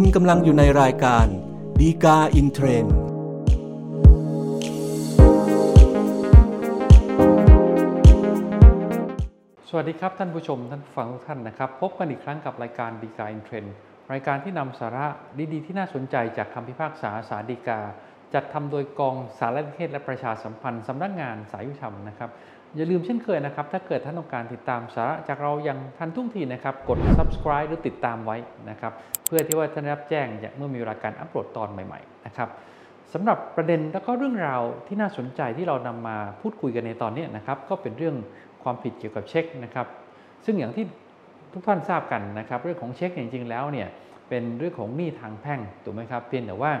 คุณกำลังอยู่ในรายการ ฎีกาอินเทรนด์สวัสดีครับท่านผู้ชมท่านฟังทุกท่านนะครับ พบกันอีกครั้งกับรายการฎีกาอินเทรนด์รายการที่นำสาระดีๆ ที่น่าสนใจจากคำพิพากษาศาลฎีกา จัดทำโดยกองสารนิเทศและประชาสัมพันธ์สำนักงานศาลยุติธรรมนะครับ อย่าลืมเช่นเคยนะครับ ถ้าเกิดท่านต้องการติดตามสาระจากเราอย่างทันท่วงทีนะครับ กด subscribe หรือติดตามไว้นะครับ เพื่อที่ว่าท่านได้รับแจ้งเมื่อมีราการอัปโหลดตอนใหม่ๆนะครับสำหรับประเด็นและก็เรื่องราวที่น่าสนใจที่เรานำมาพูดคุยกันในตอนนี้นะครับก็เป็นเรื่องความผิดเกี่ยวกับเช็คนะครับ ซึ่งอย่างที่ทุกท่านทราบกันนะครับ เรื่องของเช็คจริงๆแล้วเนี่ยเป็นเรื่องของหนี้ทางแพ่งถูกไหมครับเพียงแต่ว่า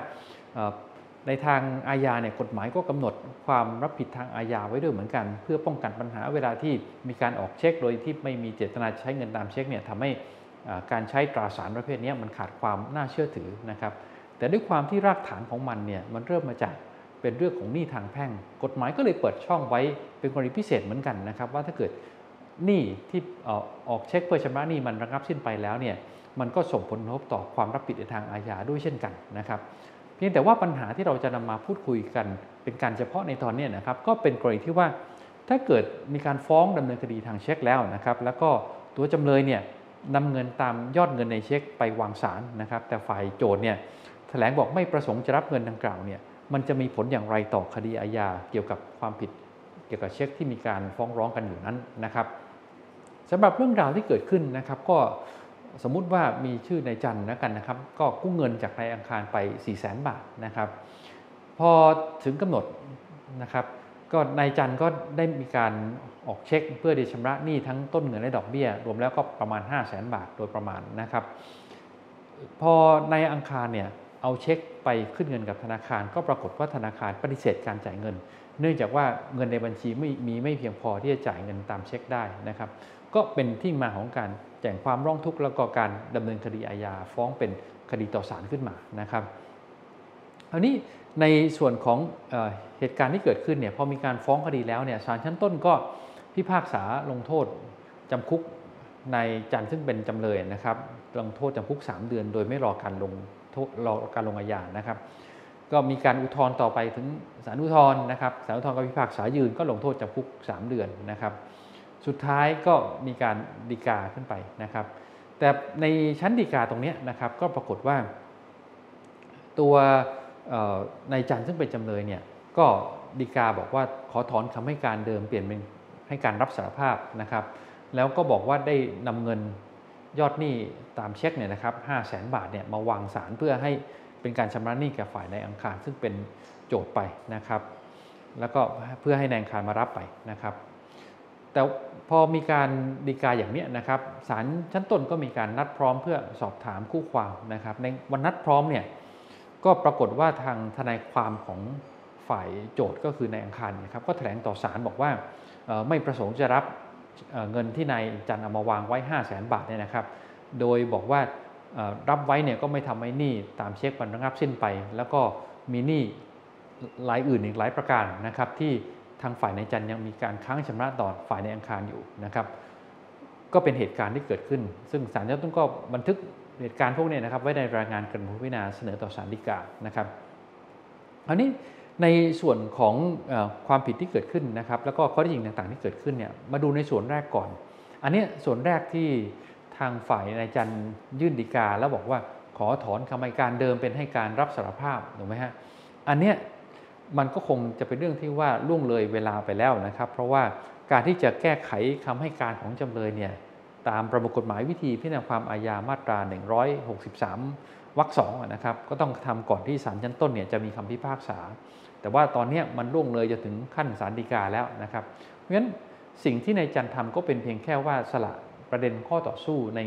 ในทางอาญาเนี่ยกฎหมายก็กำหนดความรับผิดทางอาญาไว้ด้วยเหมือนกัน เพื่อป้องกันปัญหาเวลาที่มีการออกเช็ค โดยที่ไม่มีเจตนาใช้เงินตามเช็คเนี่ยทำให้การใช้ตราสารประเภทนี้มันขาดความน่าเชื่อถือนะครับ แต่ด้วยความที่รากฐานของมันเนี่ยมันเริ่มมาจากเป็นเรื่องของหนี้ทางแพ่ง กฎหมายก็เลยเปิดช่องไว้เป็นกรณีพิเศษเหมือนกันนะครับว่าถ้าเกิดหนี้ที่ออกเช็คเพื่อชำระหนี้มันระงับสิ้นไปแล้วเนี่ยมันก็ส่งผลกระทบต่อความรับผิดในทางอาญาด้วยเช่นกันนะครับ เพียงแต่ว่าปัญหาที่เราจะนำมาพูดคุยกัน เป็นการเฉพาะในตอนนี้นะครับ ก็เป็นกรณีที่ว่าถ้าเกิดมีการฟ้องดำเนินคดีทางเช็คแล้วนะครับ แล้วก็ตัวจำเลยเนี่ยนำเงินตามยอดเงินในเช็คไปวางศาลนะครับ แต่ฝ่ายโจทย์เนี่ยแถลงบอกไม่ประสงค์จะรับเงินดังกล่าวเนี่ยมันจะมีผลอย่างไรต่อคดีอาญาเกี่ยวกับความผิด เกี่ยวกับเช็คที่มีการฟ้องร้องกันอยู่นั้นนะครับสำหรับเรื่องราวที่เกิดขึ้นนะครับ ก็ สมมุติว่ามีชื่อในจันนะกันนะครับ ก็กู้เงินจากนายอังคารไป 4 0 0 0 0 0บาทนะครับ พอถึงกำหนดนะครับ ก็นายจันก็ได้มีการออกเช็คเพื่อที่ชำระหนี้ทั้งต้นเงินและดอกเบี้ย รวมแล้วก็ประมาณ 5 0 0 0 0 0บาทโดยประมาณนะครับ พอนายอังคารเนี่ยเอาเช็คไปขึ้นเงินกับธนาคาร ก็ปรากฏว่าธนาคารปฏิเสธการจ่ายเงิน เนื่องจากว่าเงินในบัญชีไม่มีไม่เพียงพอที่จะจ่ายเงินตามเช็คได้นะครับ ก็เป็นที่มาของการ แจ้งความร้องทุกข์แล้วก็การดำเนินคดีอาญาฟ้องเป็นคดีต่อศาลขึ้นมานะครับอันนี้ในส่วนของเอเหตุการณ์ที่เกิดขึ้นเนี่ยพอมีการฟ้องคดีแล้วเนี่ยศาลชั้นต้นก็พิพากษาลงโทษจำคุกในจันซึ่งเป็นจำเลยนะครับลงโทษจำคุก 3 เดือน โดยไม่รอการลงโทษรอการลงอาญานะครับ ก็มีการอุทธรณ์ต่อไปถึงศาลอุทธรณ์นะครับศาลอุทธรณ์ก็พิพากษายืนก็ลงโทษจำคุก 3 เดือนนะครับ สุดท้ายก็มีการดีกาขึ้นไปนะครับ แต่ในชั้นดีกาตรงนี้นะครับก็ปรากฏว่า ตัวนายจันซึ่งเป็นจำเลยเนี่ยก็ดีกาบอกว่าขอถอนคำให้การเดิมเปลี่ยนเป็นให้การรับสารภาพนะครับ แล้วก็บอกว่าได้นำเงินยอดหนี้ตามเช็คเนี่ยนะครับห้าแสนบาทเนี่ยมาวางสารเพื่อให้เป็นการชำระหนี้แก่ฝ่ายในอังคารซึ่งเป็นโจทย์ไปนะครับ แล้วก็เพื่อให้นายอังคารมารับไปนะครับ แต่พอมีการดีกาอย่างนี้นะครับศาลชั้นต้นก็มีการนัดพร้อมเพื่อสอบถามคู่ความนะครับ ในวันนัดพร้อมเนี่ยก็ปรากฏว่าทางทนายความของฝ่ายโจทย์ก็คือในอังคารนะครับก็แถลงต่อศาลบอกว่าไม่ประสงค์จะรับเงินที่นายจันเอามาวางไว้ 5 0 0แสนบาทเนี่ยนะครับ โดยบอกว่ารับไว้เนี่ยก็ไม่ทำให้หนี้ตามเช็คมันระงับสิ้นไป แล้วก็มีหนี้หลายอื่นอีกหลายประการนะครับที่ ทางฝ่ายในจันยังมีการค้างชำระต่อฝ่ายในอังคารอยู่นะครับ ก็เป็นเหตุการณ์ที่เกิดขึ้น ซึ่งศาลจะต้องก็บันทึกเหตุการณ์พวกนี้นะครับ ไว้ในรายงานการพิจารณาเสนอต่อศาลฎีกานะครับอันนี้ในส่วนของอความผิดที่เกิดขึ้นนะครับ แล้วก็ข้อที่จริงต่างๆที่เกิดขึ้นเนี่ยมาดูในส่วนแรกก่อน อันนี้ส่วนแรกที่ทางฝ่ายนายจันยื่นฎีกาแล้วบอกว่าขอถอนคำให้การเดิมเป็นให้การรับสารภาพถูกไหมฮะอันเนี้ย มันก็คงจะเป็นเรื่องที่ว่าล่วงเลยเวลาไปแล้วนะครับ เพราะว่าการที่จะแก้ไขคำให้การของจำเลยเนี่ยตามประมวลกฎหมายวิธีพิจารณาความอาญามาตรา 163วรรคสองนะครับก็ต้องทำก่อนที่ศาลชั้นต้นเนี่ยจะมีคำพิพากษา แต่ว่าตอนนี้มันล่วงเลยจะถึงขั้นศาลฎีกาแล้วนะครับ เพราะฉะนั้นสิ่งที่นายจันทำก็เป็นเพียงแค่ว่าสละประเด็นข้อต่อสู้ใน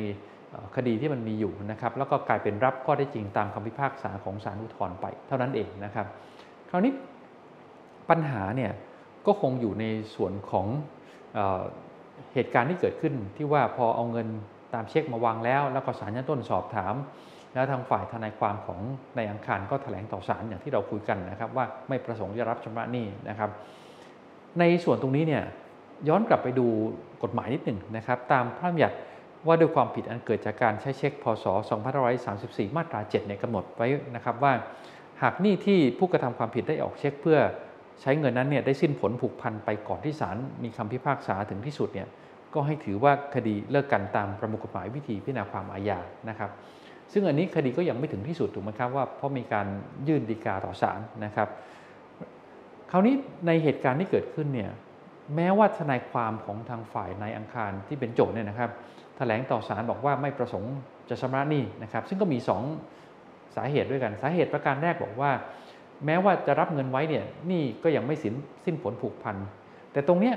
คดีที่มันมีอยู่นะครับแล้วก็กลายเป็นรับข้อได้จริงตามคำพิพากษาของศาลอุทธรณ์ไปเท่านั้นเองนะครับ คราวนี้ ปัญหาเนี่ยก็คงอยู่ในส่วนของเอเหตุการณ์ที่เกิดขึ้นที่ว่าพอเอาเงินตามเช็คมาวางแล้ว แล้วก็ศาลชั้นต้นสอบถาม แล้วทางฝ่ายทนายความของในอังคารก็ถแถลงต่อศาลอย่างที่เราคุยกันนะครับ ว่าไม่ประสงค์จะรับชำระหนี้นะครับ ในส่วนตรงนี้เนี่ยย้อนกลับไปดูกฎหมายนิดหนึ่งนะครับ ตามพระราชบัญญัติว่าด้วยความผิดอันเกิดจากการใช้เช็คพศ2534 มาตรา7เนี่ยกำหนดไว้นะครับว่า หากหนี้ที่ผู้กระทำความผิดได้ออกเช็คเพื่อ ใช้เงินนั้นเนี่ยได้สิ้นผลผูกพันไปก่อนที่ศาลมีคำพิพากษาถึงที่สุดเนี่ยก็ให้ถือว่าคดีเลิกกันตามประมวลกฎหมายวิธีพิจารณาความอาญานะครับ ซึ่งอันนี้คดีก็ยังไม่ถึงที่สุดถูกไหมครับว่าเพราะมีการยื่นดีกาต่อศาลนะครับ คราวนี้ในเหตุการณ์ที่เกิดขึ้นเนี่ยแม้ว่าทนายความของทางฝ่ายนายอังคารที่เป็นโจทย์เนี่ยนะครับแถลงต่อศาลบอกว่าไม่ประสงค์จะชำระหนี้นะครับ ซึ่งก็มี 2 สาเหตุด้วยกันสาเหตุประการแรกบอกว่า แม้ว่าจะรับเงินไว้เนี่ยนี่ก็ยังไม่สิ้นสิ้นผลผูกพัน แต่ตรงเนี้ย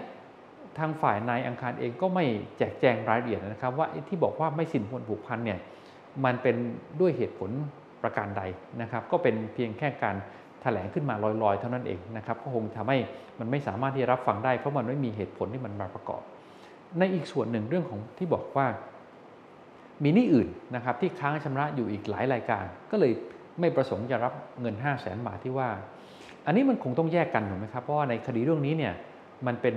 ทางฝ่ายนายอังคารเองก็ไม่แจกแจงรายละเอียดนะครับ ว่าที่บอกว่าไม่สิ้นผลผูกพันเนี่ยมันเป็นด้วยเหตุผลประการใดนะครับ ก็เป็นเพียงแค่การแถลงขึ้นมาลอยๆ เท่านั้นเองนะครับก็คงทำให้มันไม่สามารถที่จะรับฟังได้ เพราะมันไม่มีเหตุผลที่มันมาประกอบ ในอีกส่วนหนึ่งเรื่องของที่บอกว่ามีหนี้อื่นนะครับที่ค้างชำระอยู่อีกหลายรายการ ก็เลย ไม่ประสงค์จะรับเงิน 5 0 0แสนบาทที่ว่า อันนี้มันคงต้องแยกกันถูกไหมครับ เพราะว่าในคดีเรื่องนี้เนี่ยมันเป็น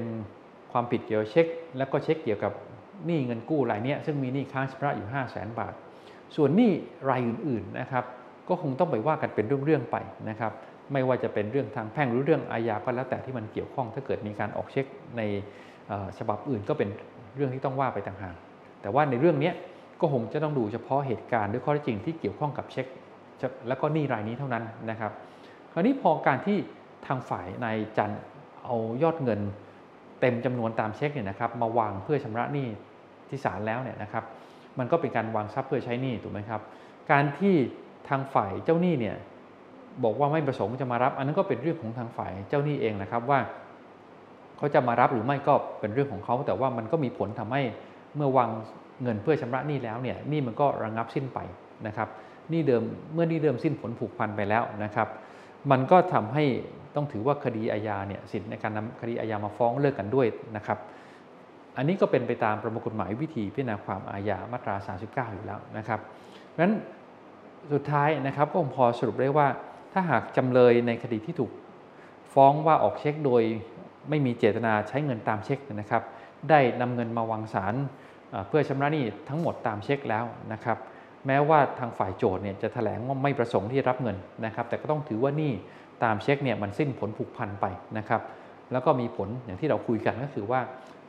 ความผิดเกี่ยวเช็ค แล้วก็เช็คเกี่ยวกับหนี้เงินกู้รายนี้ซึ่งมีหนี้ค้างชำระอยู่ 5 0 0แสนบาท ส่วนหนี้รายอื่นๆนะครับก็คงต้องไปว่ากันเป็นเรื่องๆไปนะครับไม่ว่าจะเป็นเรื่องทางแพ่งหรือเรื่องอาญาก็แล้วแต่ที่มันเกี่ยวข้องถ้าเกิดมีการออกเช็คในฉบับอื่นก็เป็นเรื่องที่ต้องว่าไปต่างหากแต่ว่าในเรื่องนี้ก็คงจะต้องดูเฉพาะเหตุการณ์ด้วยข้อเท็จจริงที่เกี่ยวข้องกับเช็ค แล้วก็หนี้รายนี้เท่านั้นนะครับ คราวนี้พอการที่ทางฝ่ายนายจันเอายอดเงินเต็มจำนวนตามเช็คเนี่ยนะครับมาวางเพื่อชำระหนี้ที่ศาลแล้วเนี่ยนะครับ มันก็เป็นการวางทรัพย์เพื่อใช้หนี้ถูกไหมครับ การที่ทางฝ่ายเจ้าหนี้เนี่ยบอกว่าไม่ประสงค์จะมารับ อันนั้นก็เป็นเรื่องของทางฝ่ายเจ้าหนี้เองนะครับว่าเขาจะมารับหรือไม่ก็เป็นเรื่องของเขา แต่ว่ามันก็มีผลทำให้เมื่อวางเงินเพื่อชำระหนี้แล้วเนี่ยหนี้มันก็ระงับสิ้นไปนะครับ นี้เดิมเมื่อนี้เดิมสิ้นผลผูกพันไปแล้วนะครับ มันก็ทำให้ต้องถือว่าคดีอาญาเนี่ยสิทธิในการนำคดีอาญามาฟ้องเลิกกันด้วยนะครับ อันนี้ก็เป็นไปตามประมวลกฎหมายวิธีพิจารณาความอาญามาตรา 39 อยู่แล้วนะครับเพราะฉะนั้นสุดท้ายนะครับก็พอสรุปได้ว่า ถ้าหากจำเลยในคดีที่ถูกฟ้องว่าออกเช็คโดยไม่มีเจตนาใช้เงินตามเช็คนะครับ ได้นำเงินมาวางสารเพื่อชำระหนี้ทั้งหมดตามเช็คแล้วนะครับ แม้ว่าทางฝ่ายโจทย์เนี่ยจะแถลงว่าไม่ประสงค์ที่จะรับเงินนะครับ แต่ก็ต้องถือว่านี่ตามเช็คเนี่ยมันสิ้นผลผูกพันไปนะครับ แล้วก็มีผลอย่างที่เราคุยกันก็คือว่า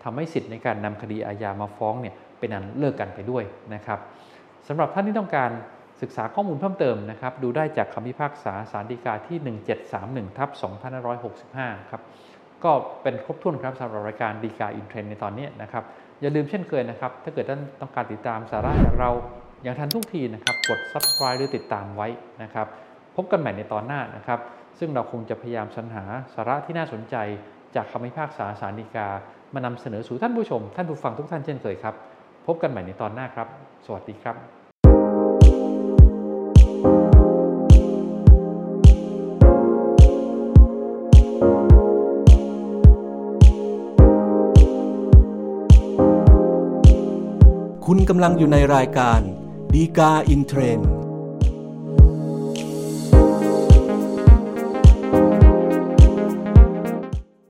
ทำให้สิทธิ์ในการนำคดีอาญามาฟ้องเนี่ยเป็นอันเลิกกันไปด้วยนะครับสำหรับท่านที่ต้องการศึกษาข้อมูลเพิ่มเติมนะครับ ดูได้จากคำพิพากษาสารดีกาที่ 1731ทับ2565 ครับ ก็เป็นครบถ้วนครับสำหรับรายการดีกาอินเทรนในตอนนี้นะครับ อย่าลืมเช่นเคยนะครับ ถ้าเกิดท่านต้องการติดตามสาระจากเรา อย่างทันทุกทีนะครับ กด subscribe หรือติดตามไว้นะครับ พบกันใหม่ในตอนหน้านะครับ ซึ่งเราคงจะพยายามสรรหาสาระที่น่าสนใจ จากคำพิพากษาสารดีกามานำเสนอสู่ท่านผู้ชม ท่านผู้ฟังทุกท่านเช่นเคยครับ พบกันใหม่ในตอนหน้าครับ สวัสดีครับคุณกำลังอยู่ในรายการ ดีกาอินเทรนด์